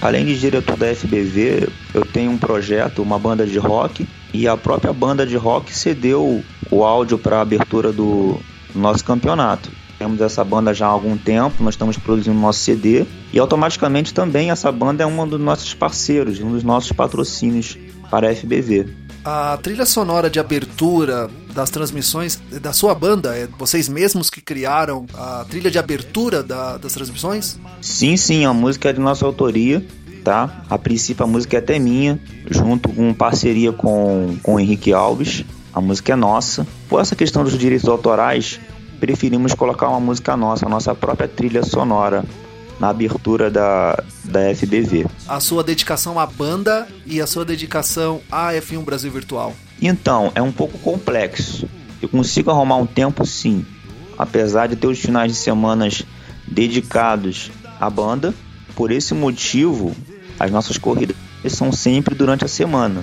Além de diretor da FBV, eu tenho um projeto, uma banda de rock, e a própria banda de rock cedeu o áudio para a abertura do nosso campeonato. Temos essa banda já há algum tempo, nós estamos produzindo nosso CD e automaticamente também essa banda é um dos nossos parceiros, um dos nossos patrocínios para a FBV. A trilha sonora de abertura das transmissões da sua banda, é vocês mesmos que criaram a trilha de abertura da, das transmissões? Sim, sim, a música é de nossa autoria, tá? A princípio a música é até minha, junto com parceria com, com o Henrique Alves. A música é nossa. Por essa questão dos direitos autorais, preferimos colocar uma música nossa, a nossa própria trilha sonora na abertura da, da FBV. A sua dedicação à banda e a sua dedicação à F1 Brasil Virtual? Então, é um pouco complexo. Eu consigo arrumar um tempo sim, apesar de ter os finais de semanas dedicados à banda. Por esse motivo, as nossas corridas são sempre durante a semana.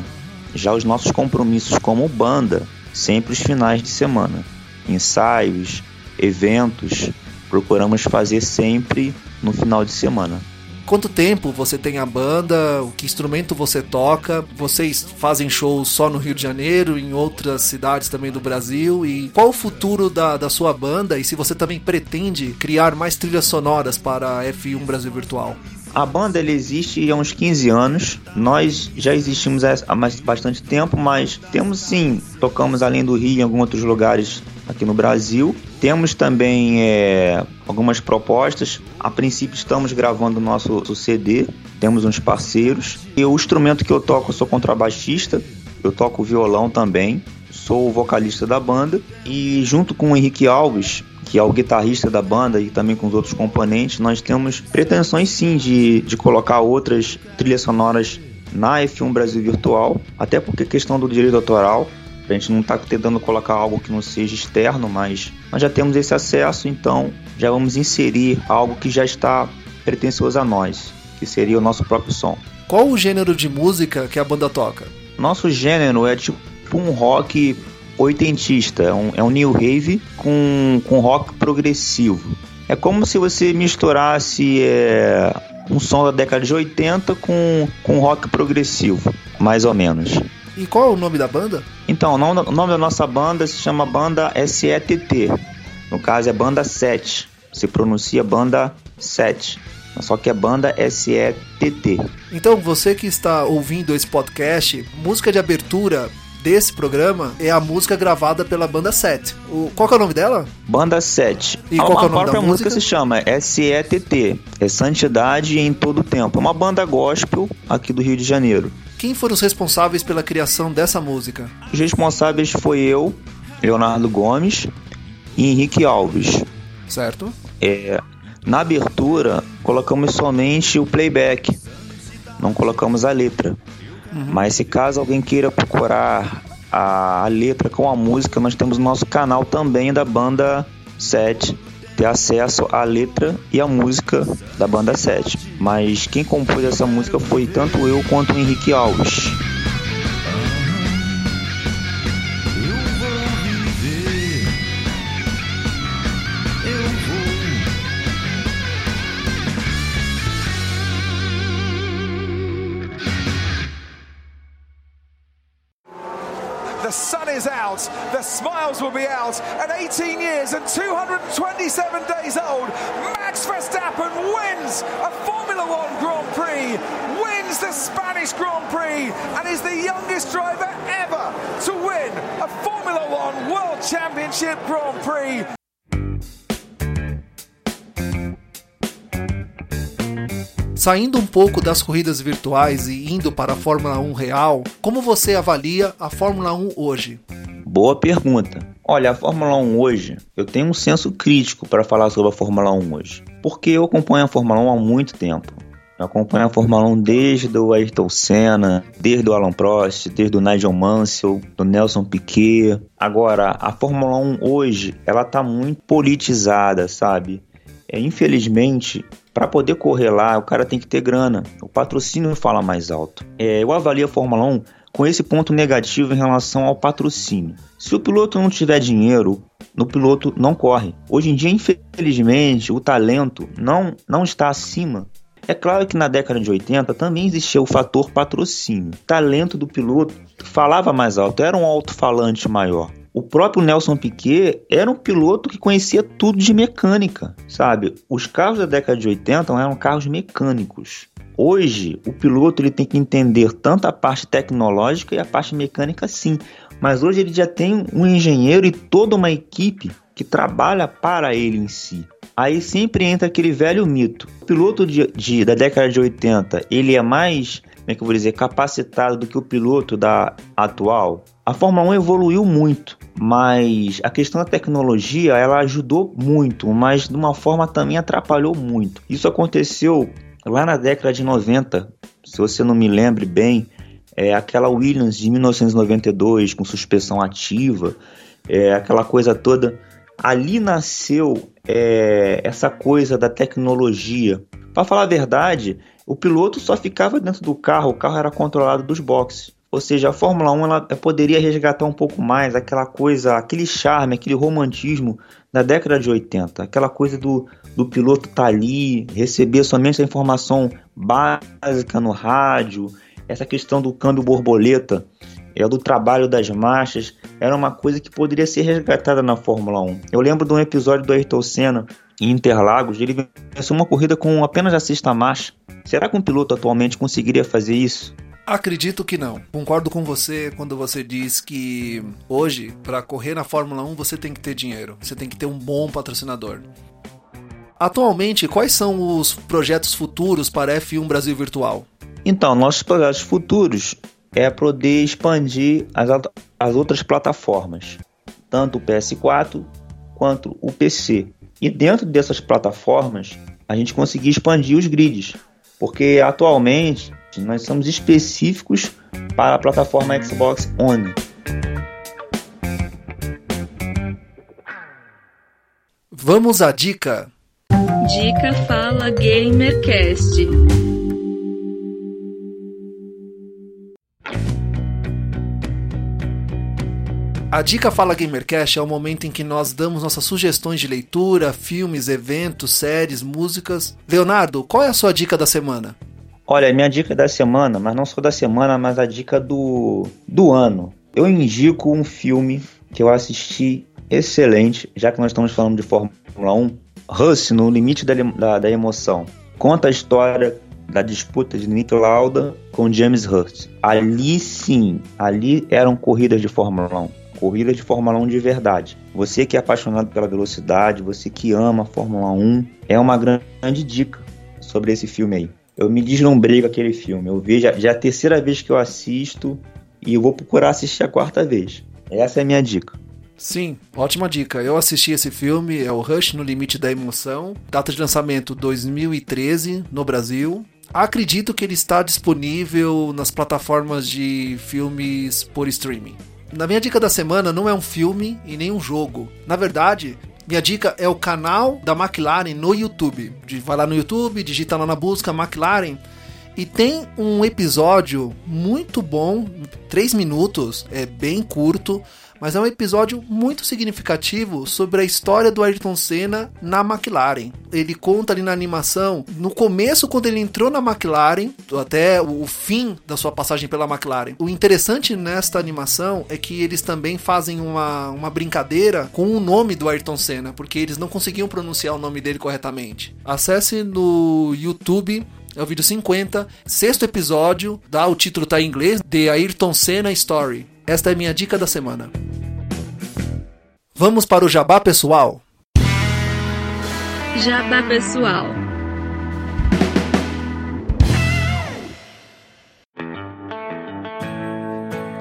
Já os nossos compromissos como banda, sempre os finais de semana ensaios, eventos, procuramos fazer sempre no final de semana. Quanto tempo você tem a banda? O que instrumento você toca? Vocês fazem shows só no Rio de Janeiro, em outras cidades também do Brasil? E qual o futuro da, da sua banda? E se você também pretende criar mais trilhas sonoras para a F1 Brasil Virtual? A banda ele existe há uns 15 anos. Nós já existimos há bastante tempo, mas temos sim, tocamos além do Rio em alguns outros lugares aqui no Brasil. Temos também é, algumas propostas. A princípio estamos gravando o nosso CD, temos uns parceiros. E o instrumento que eu toco, eu sou contrabaixista, eu toco violão também, sou o vocalista da banda. E junto com o Henrique Alves, que é o guitarrista da banda e também com os outros componentes, nós temos pretensões sim de, de colocar outras trilhas sonoras na F1 Brasil Virtual, até porque questão do direito autoral a gente não está tentando colocar algo que não seja externo, mas nós já temos esse acesso, então já vamos inserir algo que já está pretensioso a nós, que seria o nosso próprio som. Qual o gênero de música que a banda toca? Nosso gênero é tipo um rock oitentista, é um, é um new wave com, com rock progressivo. É como se você misturasse é, um som da década de 80 com, com rock progressivo, mais ou menos. E qual é o nome da banda? Então, o nome, da nossa banda se chama Banda SETT. No caso é Banda 7. Se pronuncia Banda 7. Só que é Banda SETT. Então, você que está ouvindo esse podcast, música de abertura desse programa é a música gravada pela Banda 7. O, qual é o nome dela? Banda 7. E qual a, é o nome própria da música? se chama SETT. É Santidade em Todo o Tempo. É uma banda gospel aqui do Rio de Janeiro. Quem foram os responsáveis pela criação dessa música? Os responsáveis foi eu, Leonardo Gomes e Henrique Alves. Certo. É, na abertura, colocamos somente o playback, não colocamos a letra. Uhum. Mas se caso alguém queira procurar a, a, letra com a música, nós temos o nosso canal também da banda 7 ter acesso à letra e à música da banda 7. Mas quem compôs essa música foi tanto eu quanto o Henrique Alves. Out, the smiles will be out. At 18 years and 227 days old, Max Verstappen wins a Formula One Grand Prix, wins the Spanish Grand Prix, and is the youngest driver ever to win a Formula One World Championship Grand Prix. Saindo um pouco das corridas virtuais e indo para a Fórmula 1 real, como você avalia a Fórmula 1 hoje? Boa pergunta. Olha, a Fórmula 1 hoje, eu tenho um senso crítico para falar sobre a Fórmula 1 hoje, porque eu acompanho a Fórmula 1 há muito tempo. Eu acompanho a Fórmula 1 desde o Ayrton Senna, desde o Alan Prost, desde o Nigel Mansell, do Nelson Piquet. Agora, a Fórmula 1 hoje, ela tá muito politizada, sabe? É, infelizmente, para poder correr lá, o cara tem que ter grana. O patrocínio fala mais alto. É, eu avalio a Fórmula 1 com esse ponto negativo em relação ao patrocínio. Se o piloto não tiver dinheiro, no piloto não corre. Hoje em dia, infelizmente, o talento não, não está acima. É claro que na década de 80 também existia o fator patrocínio. O talento do piloto falava mais alto, era um alto-falante maior. O próprio Nelson Piquet era um piloto que conhecia tudo de mecânica, sabe? Os carros da década de 80 eram carros mecânicos. Hoje, o piloto ele tem que entender tanto a parte tecnológica e a parte mecânica, sim. Mas hoje ele já tem um engenheiro e toda uma equipe que trabalha para ele em si. Aí sempre entra aquele velho mito. O piloto de, de, da década de 80, ele é mais, como é que eu vou dizer, capacitado do que o piloto da atual. A Fórmula 1 evoluiu muito, mas a questão da tecnologia ela ajudou muito, mas de uma forma também atrapalhou muito. Isso aconteceu lá na década de 90, se você não me lembre bem, é aquela Williams de 1992 com suspensão ativa, é aquela coisa toda. Ali nasceu é, essa coisa da tecnologia. Para falar a verdade, o piloto só ficava dentro do carro, o carro era controlado dos boxes. Ou seja, a Fórmula 1 ela poderia resgatar um pouco mais aquela coisa, aquele charme, aquele romantismo da década de 80. Aquela coisa do, do piloto estar tá ali, receber somente a informação básica no rádio, essa questão do câmbio borboleta, é do trabalho das marchas, era uma coisa que poderia ser resgatada na Fórmula 1. Eu lembro de um episódio do Ayrton Senna em Interlagos, ele venceu uma corrida com apenas a sexta marcha. Será que um piloto atualmente conseguiria fazer isso? Acredito que não. Concordo com você quando você diz que hoje, para correr na Fórmula 1, você tem que ter dinheiro, você tem que ter um bom patrocinador. Atualmente, quais são os projetos futuros para F1 Brasil Virtual? Então, nossos projetos futuros é poder expandir as, as outras plataformas, tanto o PS4 quanto o PC. E dentro dessas plataformas, a gente conseguir expandir os grids, porque atualmente nós somos específicos para a plataforma Xbox One. Vamos à dica. Dica Fala Gamercast. A Dica Fala Gamercast é o momento em que nós damos nossas sugestões de leitura, filmes, eventos, séries, músicas. Leonardo, qual é a sua dica da semana? Olha, minha dica da semana, mas não só da semana, mas a dica do, do ano. Eu indico um filme que eu assisti excelente, já que nós estamos falando de Fórmula 1, Russ, no limite da, da, da emoção. Conta a história da disputa de Nick Lauda com James Hurst. Ali sim, ali eram corridas de Fórmula 1. Corridas de Fórmula 1 de verdade. Você que é apaixonado pela velocidade, você que ama a Fórmula 1, é uma grande dica sobre esse filme aí eu me deslumbrei com aquele filme. Eu vejo, já é a terceira vez que eu assisto e eu vou procurar assistir a quarta vez. Essa é a minha dica. Sim, ótima dica. Eu assisti esse filme, é o Rush no Limite da Emoção. Data de lançamento 2013 no Brasil. Acredito que ele está disponível nas plataformas de filmes por streaming. Na minha dica da semana não é um filme e nem um jogo. Na verdade, minha dica é o canal da McLaren no YouTube. Vai lá no YouTube, digita lá na busca McLaren E tem um episódio muito bom, 3 minutos, é bem curto, mas é um episódio muito significativo sobre a história do Ayrton Senna na McLaren. Ele conta ali na animação, no começo, quando ele entrou na McLaren, até o fim da sua passagem pela McLaren. O interessante nesta animação é que eles também fazem uma, uma brincadeira com o nome do Ayrton Senna, porque eles não conseguiam pronunciar o nome dele corretamente. Acesse no YouTube é o vídeo 50, sexto episódio, dá o título tá em inglês, The Ayrton Senna Story. Esta é minha dica da semana. Vamos para o jabá pessoal? Jabá pessoal.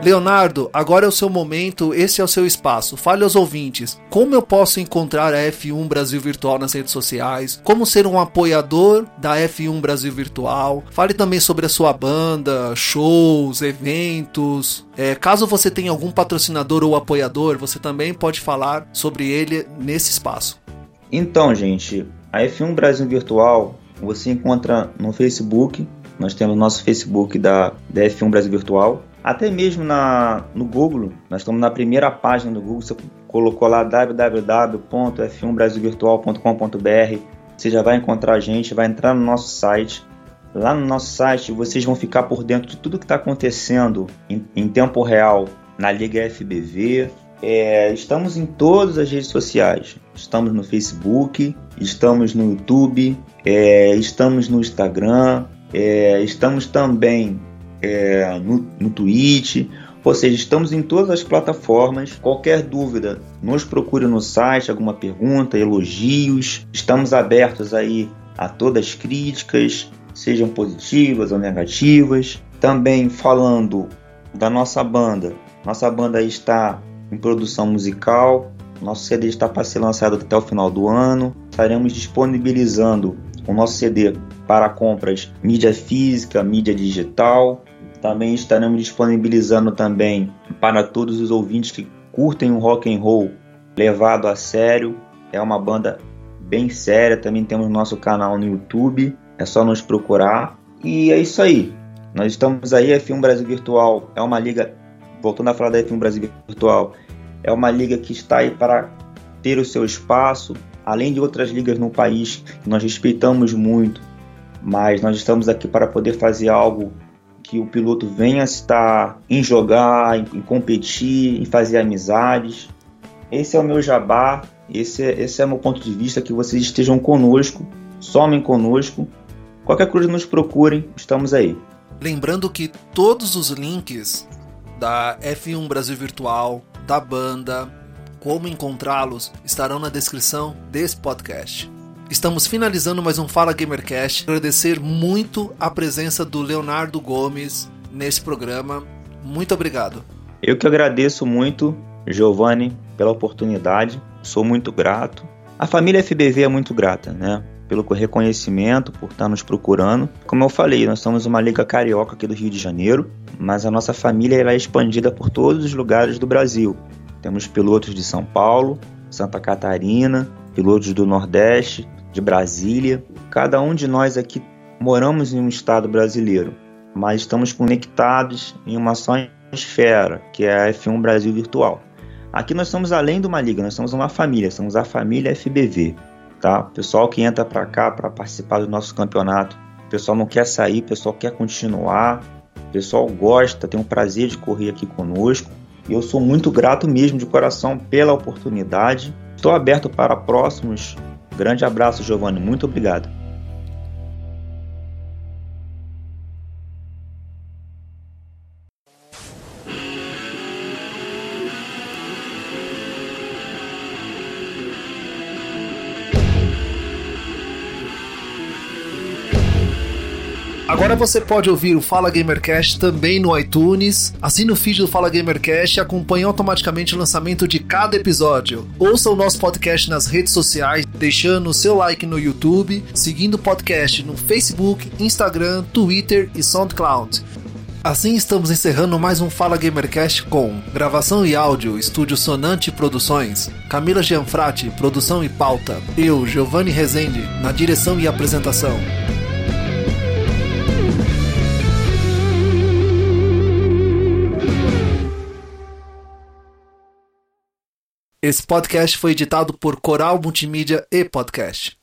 Leonardo, agora é o seu momento, esse é o seu espaço. Fale aos ouvintes. Como eu posso encontrar a F1 Brasil Virtual nas redes sociais? Como ser um apoiador da F1 Brasil Virtual? Fale também sobre a sua banda, shows, eventos. É, caso você tenha algum patrocinador ou apoiador, você também pode falar sobre ele nesse espaço. Então, gente, a F1 Brasil Virtual você encontra no Facebook. Nós temos nosso Facebook da, da F1 Brasil Virtual até mesmo na, no Google, nós estamos na primeira página do Google, você colocou lá www.f1brasilvirtual.com.br, você já vai encontrar a gente, vai entrar no nosso site. Lá no nosso site vocês vão ficar por dentro de tudo que está acontecendo em, em, tempo real na Liga FBV. É, estamos em todas as redes sociais. Estamos no Facebook, estamos no YouTube, é, estamos no Instagram, é, estamos também é, no, no Twitch, ou seja, estamos em todas as plataformas. Qualquer dúvida, nos procure no site, alguma pergunta, elogios. Estamos abertos aí a todas as críticas, sejam positivas ou negativas. Também falando da nossa banda. Nossa banda está em produção musical. Nosso CD está para ser lançado até o final do ano. Estaremos disponibilizando o nosso CD para compras mídia física, mídia digital. Também estaremos disponibilizando também para todos os ouvintes que curtem o rock and roll levado a sério. É uma banda bem séria. Também temos nosso canal no YouTube. É só nos procurar. E é isso aí. Nós estamos aí. F1 Brasil Virtual é uma liga. Voltando a falar da F1 Brasil Virtual, é uma liga que está aí para ter o seu espaço, além de outras ligas no país que nós respeitamos muito, mas nós estamos aqui para poder fazer algo que o piloto venha estar em jogar, em, competir, em fazer amizades. Esse é o meu jabá, esse é, esse é o meu ponto de vista, que vocês estejam conosco, somem conosco. Qualquer coisa nos procurem, estamos aí. Lembrando que todos os links da F1 Brasil Virtual, da banda, como encontrá-los, estarão na descrição desse podcast. Estamos finalizando mais um Fala Gamercast. Agradecer muito a presença do Leonardo Gomes nesse programa. Muito obrigado. Eu que agradeço muito, Giovanni, pela oportunidade. Sou muito grato. A família FBV é muito grata, né? Pelo reconhecimento, por estar nos procurando. Como eu falei, nós somos uma liga carioca aqui do Rio de Janeiro, mas a nossa família é expandida por todos os lugares do Brasil. Temos pilotos de São Paulo, Santa Catarina, pilotos do Nordeste, de Brasília. Cada um de nós aqui moramos em um estado brasileiro, mas estamos conectados em uma só esfera, que é a F1 Brasil Virtual. Aqui nós somos além de uma liga, nós somos uma família, somos a família FBV, tá? Pessoal que entra para cá para participar do nosso campeonato, pessoal não quer sair, pessoal quer continuar, pessoal gosta, tem o prazer de correr aqui conosco. E eu sou muito grato mesmo de coração pela oportunidade. Estou aberto para próximos Grande abraço, Giovanni. Muito obrigado. Você pode ouvir o Fala Gamercast também no iTunes. Assine o feed do Fala Gamercast e acompanhe automaticamente o lançamento de cada episódio. Ouça o nosso podcast nas redes sociais, deixando o seu like no YouTube, seguindo o podcast no Facebook, Instagram, Twitter e SoundCloud. Assim estamos encerrando mais um Fala Gamercast com gravação e áudio, estúdio Sonante Produções, Camila Gianfrati, produção e pauta, eu, Giovanni Rezende, na direção e apresentação. Esse podcast foi editado por Coral Multimídia e Podcast.